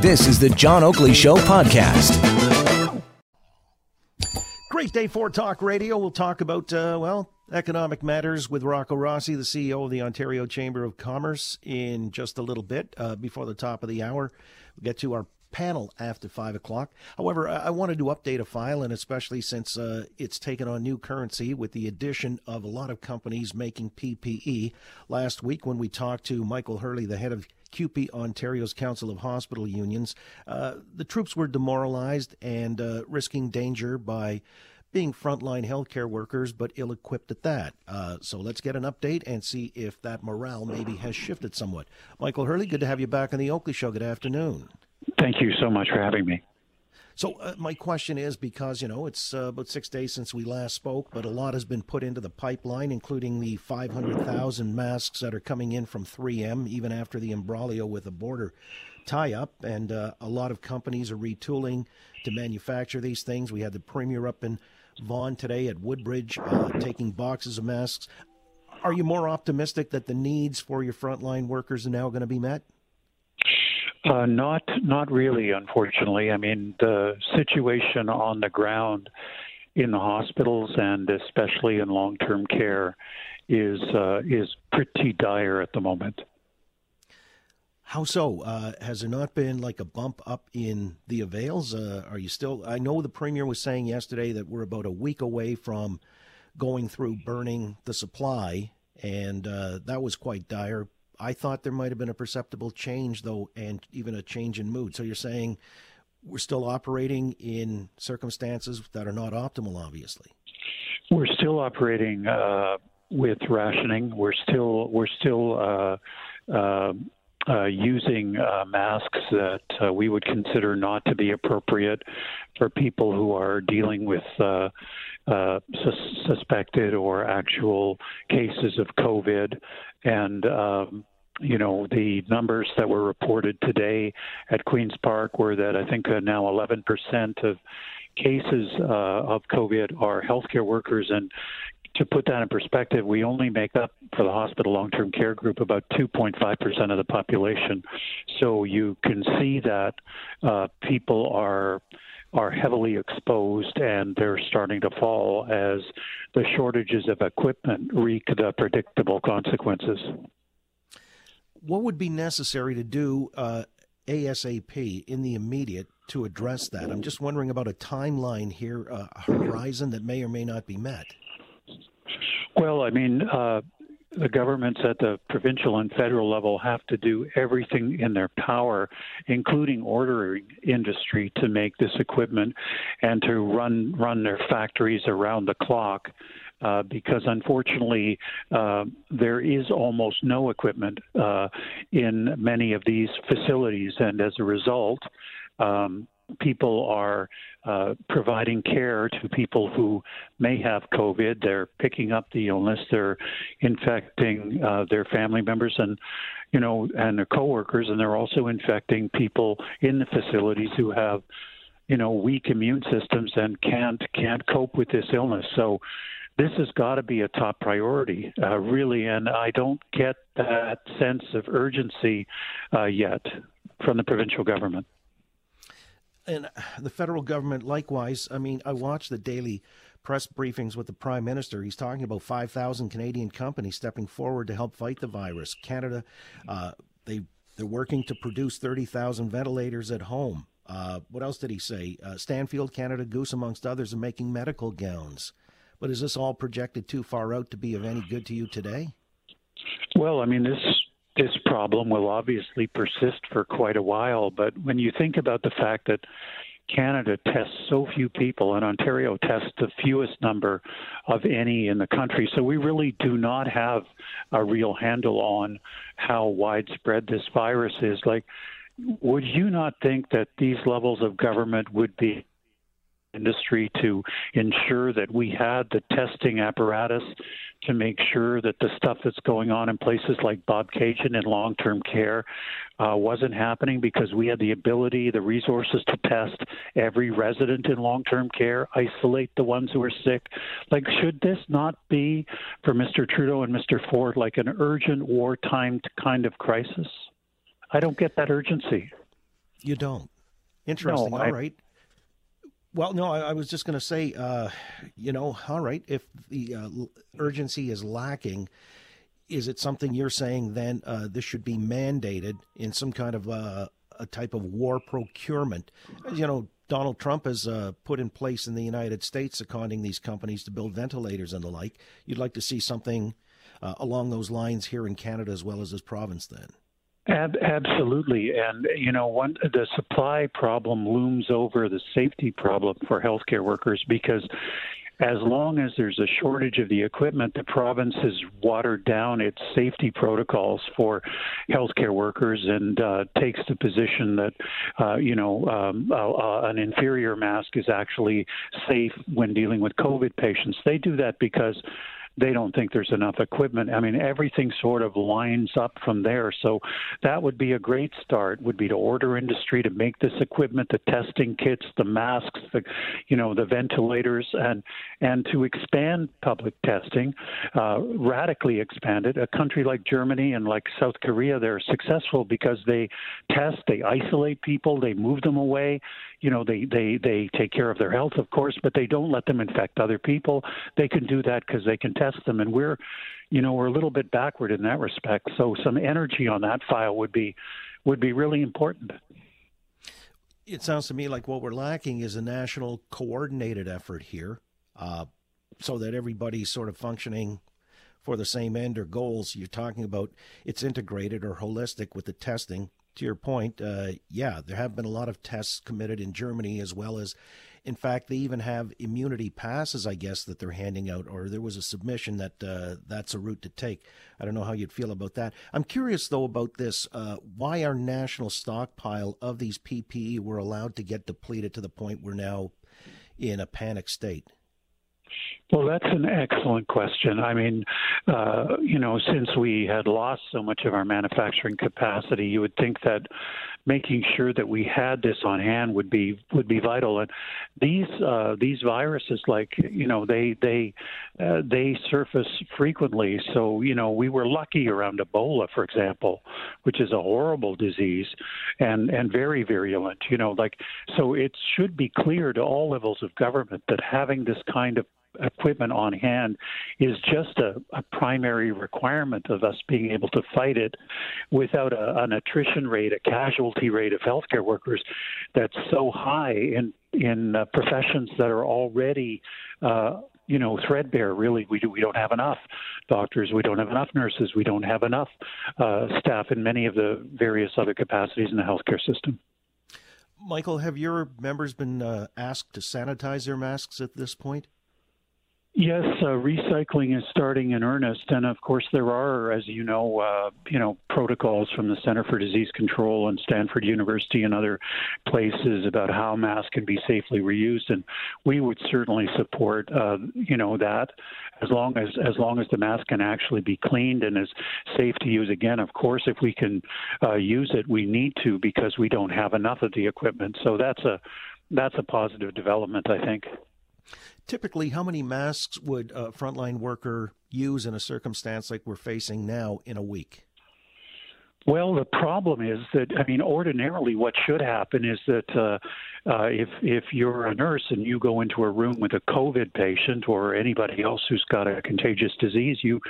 This is the John Oakley Show podcast. Great day for Talk Radio. We'll talk about, uh, well, economic matters with Rocco Rossi, the CEO of the Ontario Chamber of Commerce, in just a little bit uh, before the top of the hour. We'll get to our panel after 5 o'clock. However, I wanted to update a file, and especially since uh, it's taken on new currency with the addition of a lot of companies making PPE. Last week, when we talked to Michael Hurley, the head of CUPE, Ontario's Council of Hospital Unions, uh, the troops were demoralized and uh, risking danger by being frontline healthcare workers, but ill equipped at that. Uh, so let's get an update and see if that morale maybe has shifted somewhat. Michael Hurley, good to have you back on the Oakley Show. Good afternoon. Thank you so much for having me. So uh, my question is because you know it's uh, about six days since we last spoke, but a lot has been put into the pipeline, including the 500,000 masks that are coming in from 3M, even after the imbroglio with the border tie-up, and uh, a lot of companies are retooling to manufacture these things. We had the premier up in Vaughan today at Woodbridge uh, taking boxes of masks. Are you more optimistic that the needs for your frontline workers are now going to be met? Uh, not, not really. Unfortunately, I mean the situation on the ground in the hospitals and especially in long-term care is uh, is pretty dire at the moment. How so? Uh, has there not been like a bump up in the avails? Uh, are you still? I know the premier was saying yesterday that we're about a week away from going through burning the supply, and uh, that was quite dire. I thought there might have been a perceptible change, though, and even a change in mood. So you're saying we're still operating in circumstances that are not optimal, obviously. We're still operating uh, with rationing. We're still we're still uh, uh, uh using uh, masks that uh, we would consider not to be appropriate for people who are dealing with sus- suspected or actual cases of COVID. And um, you know the numbers that were reported today at Queens Park were that I think uh, now 11% of cases uh, of COVID are healthcare workers, and to put that in perspective, we only make up for the hospital long-term care group about 2.5% of the population. So you can see that uh, people are are heavily exposed and they're starting to fall as the shortages of equipment wreak the predictable consequences. What would be necessary to do uh, ASAP in the immediate to address that? I'm just wondering about a timeline here, a horizon that may or may not be met. Well, I mean, uh, the governments at the provincial and federal level have to do everything in their power, including ordering industry to make this equipment and to run run their factories around the clock. Uh, because unfortunately, uh, there is almost no equipment uh, in many of these facilities, and as a result, um, people are uh, providing care to people who may have COVID. They're picking up the illness. They're infecting uh, their family members and you know and their coworkers, and they're also infecting people in the facilities who have you know weak immune systems and can't can't cope with this illness. So this has got to be a top priority, uh, really. And I don't get that sense of urgency uh, yet from the provincial government and the federal government likewise. I mean, I watched the daily press briefings with the prime minister. He's talking about 5,000 Canadian companies stepping forward to help fight the virus. Canada, uh, they they're working to produce 30,000 ventilators at home. Uh, what else did he say? Uh, Stanfield, Canada Goose, amongst others, are making medical gowns. But is this all projected too far out to be of any good to you today? Well, I mean, this this problem will obviously persist for quite a while. But when you think about the fact that Canada tests so few people and Ontario tests the fewest number of any in the country. So we really do not have a real handle on how widespread this virus is. Like, would you not think that these levels of government would be industry to ensure that we had the testing apparatus to make sure that the stuff that's going on in places like Bobcaygeon and long-term care uh, wasn't happening because we had the ability, the resources to test every resident in long-term care, isolate the ones who are sick. Like, should this not be for Mr. Trudeau and Mr. Ford like an urgent wartime kind of crisis? I don't get that urgency. You don't. Interesting. No, I, all right. Well, no, I, I was just going to say, uh, you know, all right, if the uh, urgency is lacking, is it something you're saying then uh, this should be mandated in some kind of uh, a type of war procurement? You know, Donald Trump has uh, put in place in the United States, seconding these companies to build ventilators and the like. You'd like to see something uh, along those lines here in Canada as well as this province, then? Ab- absolutely, and you know, one the supply problem looms over the safety problem for healthcare workers because as long as there's a shortage of the equipment, the province has watered down its safety protocols for healthcare workers and uh, takes the position that, uh, you know, um, uh, an inferior mask is actually safe when dealing with COVID patients. They do that because they don't think there's enough equipment. I mean, everything sort of lines up from there. So that would be a great start. Would be to order industry to make this equipment, the testing kits, the masks, the you know the ventilators, and and to expand public testing, uh, radically expand it. A country like Germany and like South Korea, they're successful because they test, they isolate people, they move them away you know they they they take care of their health of course but they don't let them infect other people they can do that because they can test them and we're you know we're a little bit backward in that respect. So some energy on that file would be would be really important. It sounds to me like what we're lacking is a national coordinated effort here uh, so that everybody's sort of functioning for the same end or goals. You're talking about it's integrated or holistic with the testing. To your point, uh, yeah, there have been a lot of tests committed in Germany as well as, in fact, they even have immunity passes, I guess, that they're handing out, or there was a submission that uh, that's a route to take. I don't know how you'd feel about that. I'm curious, though, about this. Uh, why our national stockpile of these PPE were allowed to get depleted to the point we're now in a panic state? Well, that's an excellent question. I mean, uh, you know, since we had lost so much of our manufacturing capacity, you would think that making sure that we had this on hand would be would be vital. And these uh, these viruses, like you know, they they uh, they surface frequently. So you know, we were lucky around Ebola, for example, which is a horrible disease and and very virulent. You know, like so it should be clear to all levels of government that having this kind of equipment on hand is just a, a, primary requirement of us being able to fight it without a, an attrition rate, a casualty rate of healthcare workers that's so high in in uh, professions that are already uh, you know threadbare really. We do we don't have enough doctors. We don't have enough nurses. We don't have enough uh, staff in many of the various other capacities in the healthcare system. Michael have your members been uh, asked to sanitize their masks at this point Yes, uh, recycling is starting in earnest, and of course there are, as you know, uh, you know protocols from the Center for Disease Control and Stanford University and other places about how masks can be safely reused, and we would certainly support, uh, you know, that as long as as long as the mask can actually be cleaned and is safe to use again. Of course, if we can uh, use it, we need to because we don't have enough of the equipment. So that's a that's a positive development, I think typically how many masks would a frontline worker use in a circumstance like we're facing now in a week? Well, the problem is that I mean, ordinarily, what should happen is that uh, uh, if if you're a nurse and you go into a room with a COVID patient or anybody else who's got a contagious disease, you,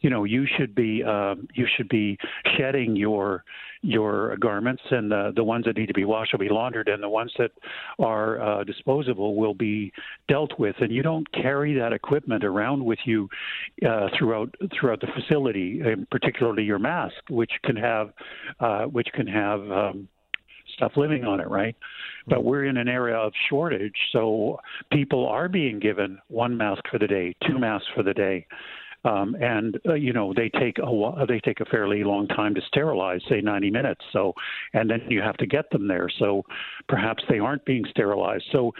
you know, you should be um, you should be shedding your your garments, and uh, the ones that need to be washed will be laundered, and the ones that are uh, disposable will be dealt with. And you don't carry that equipment around with you uh, throughout throughout the facility, and particularly your mask, which can have uh, which can have um, stuff living on it, right? But we're in an area of shortage, so people are being given one mask for the day, two masks for the day. Um, and uh, you know they take a they take a fairly long time to sterilize, say 90 minutes. So, and then you have to get them there. So, perhaps they aren't being sterilized. So,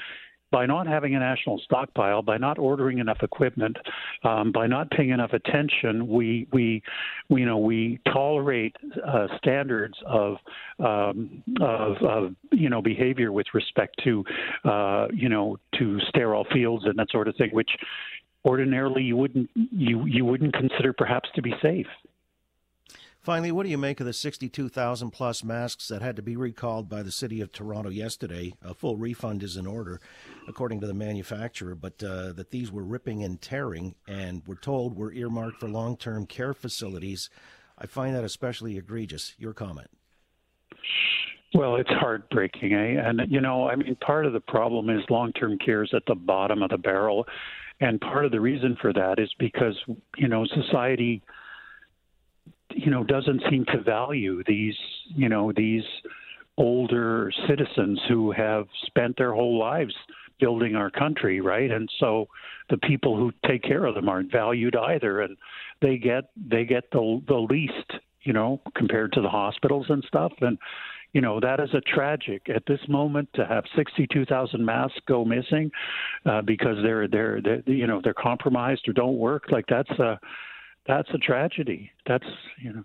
by not having a national stockpile, by not ordering enough equipment, um, by not paying enough attention, we we, we you know we tolerate uh, standards of, um, of, of you know behavior with respect to uh, you know to sterile fields and that sort of thing, which ordinarily you wouldn't you you wouldn't consider perhaps to be safe. Finally, what do you make of the 62,000 plus masks that had to be recalled by the City of Toronto yesterday? A full refund is in order, according to the manufacturer, but uh, that these were ripping and tearing and we're told were earmarked for long term care facilities. I find that especially egregious. Your comment. Well, it's heartbreaking, eh? And you know, I mean, part of the problem is long-term care is at the bottom of the barrel, and part of the reason for that is because you know society you know doesn't seem to value these you know these older citizens who have spent their whole lives building our country right? And so the people who take care of them aren't valued either. And they get they get the the least you know compared to the hospitals and stuff. And you know that is a tragic at this moment to have 62,000 masks go missing uh, because they're, they're they're you know they're compromised or don't work like that's a that's a tragedy. That's you know.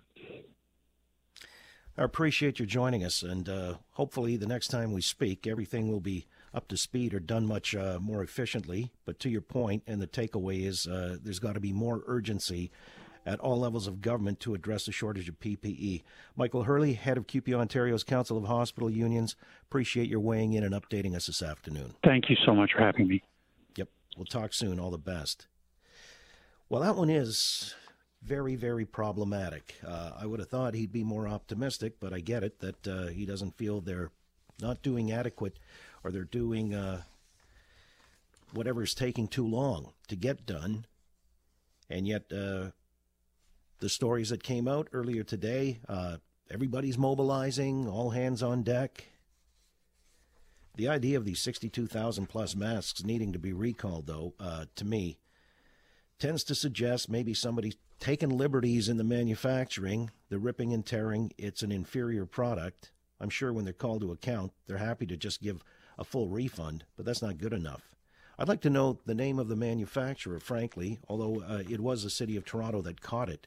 I appreciate you joining us, and uh, hopefully the next time we speak, everything will be up to speed or done much uh, more efficiently. But to your point, and the takeaway is uh, there's got to be more urgency at all levels of government to address the shortage of PPE. Michael Hurley, head of CUPE Ontario's Council of Hospital Unions, appreciate your weighing in and updating us this afternoon. Thank you so much for having me. Yep, we'll talk soon. All the best. Well, that one is very, very problematic. Uh, I would have thought he'd be more optimistic, but I get it that uh, he doesn't feel they're not doing adequate or they're doing uh, whatever's taking too long to get done. And yet, uh, the stories that came out earlier today, uh, everybody's mobilizing, all hands on deck. The idea of these 62,000 plus masks needing to be recalled, though, uh, to me, tends to suggest maybe somebody taken liberties in the manufacturing, the ripping and tearing. It's an inferior product. I'm sure when they're called to account, they're happy to just give a full refund, but that's not good enough. I'd like to know the name of the manufacturer, frankly, although uh, it was the city of Toronto that caught it.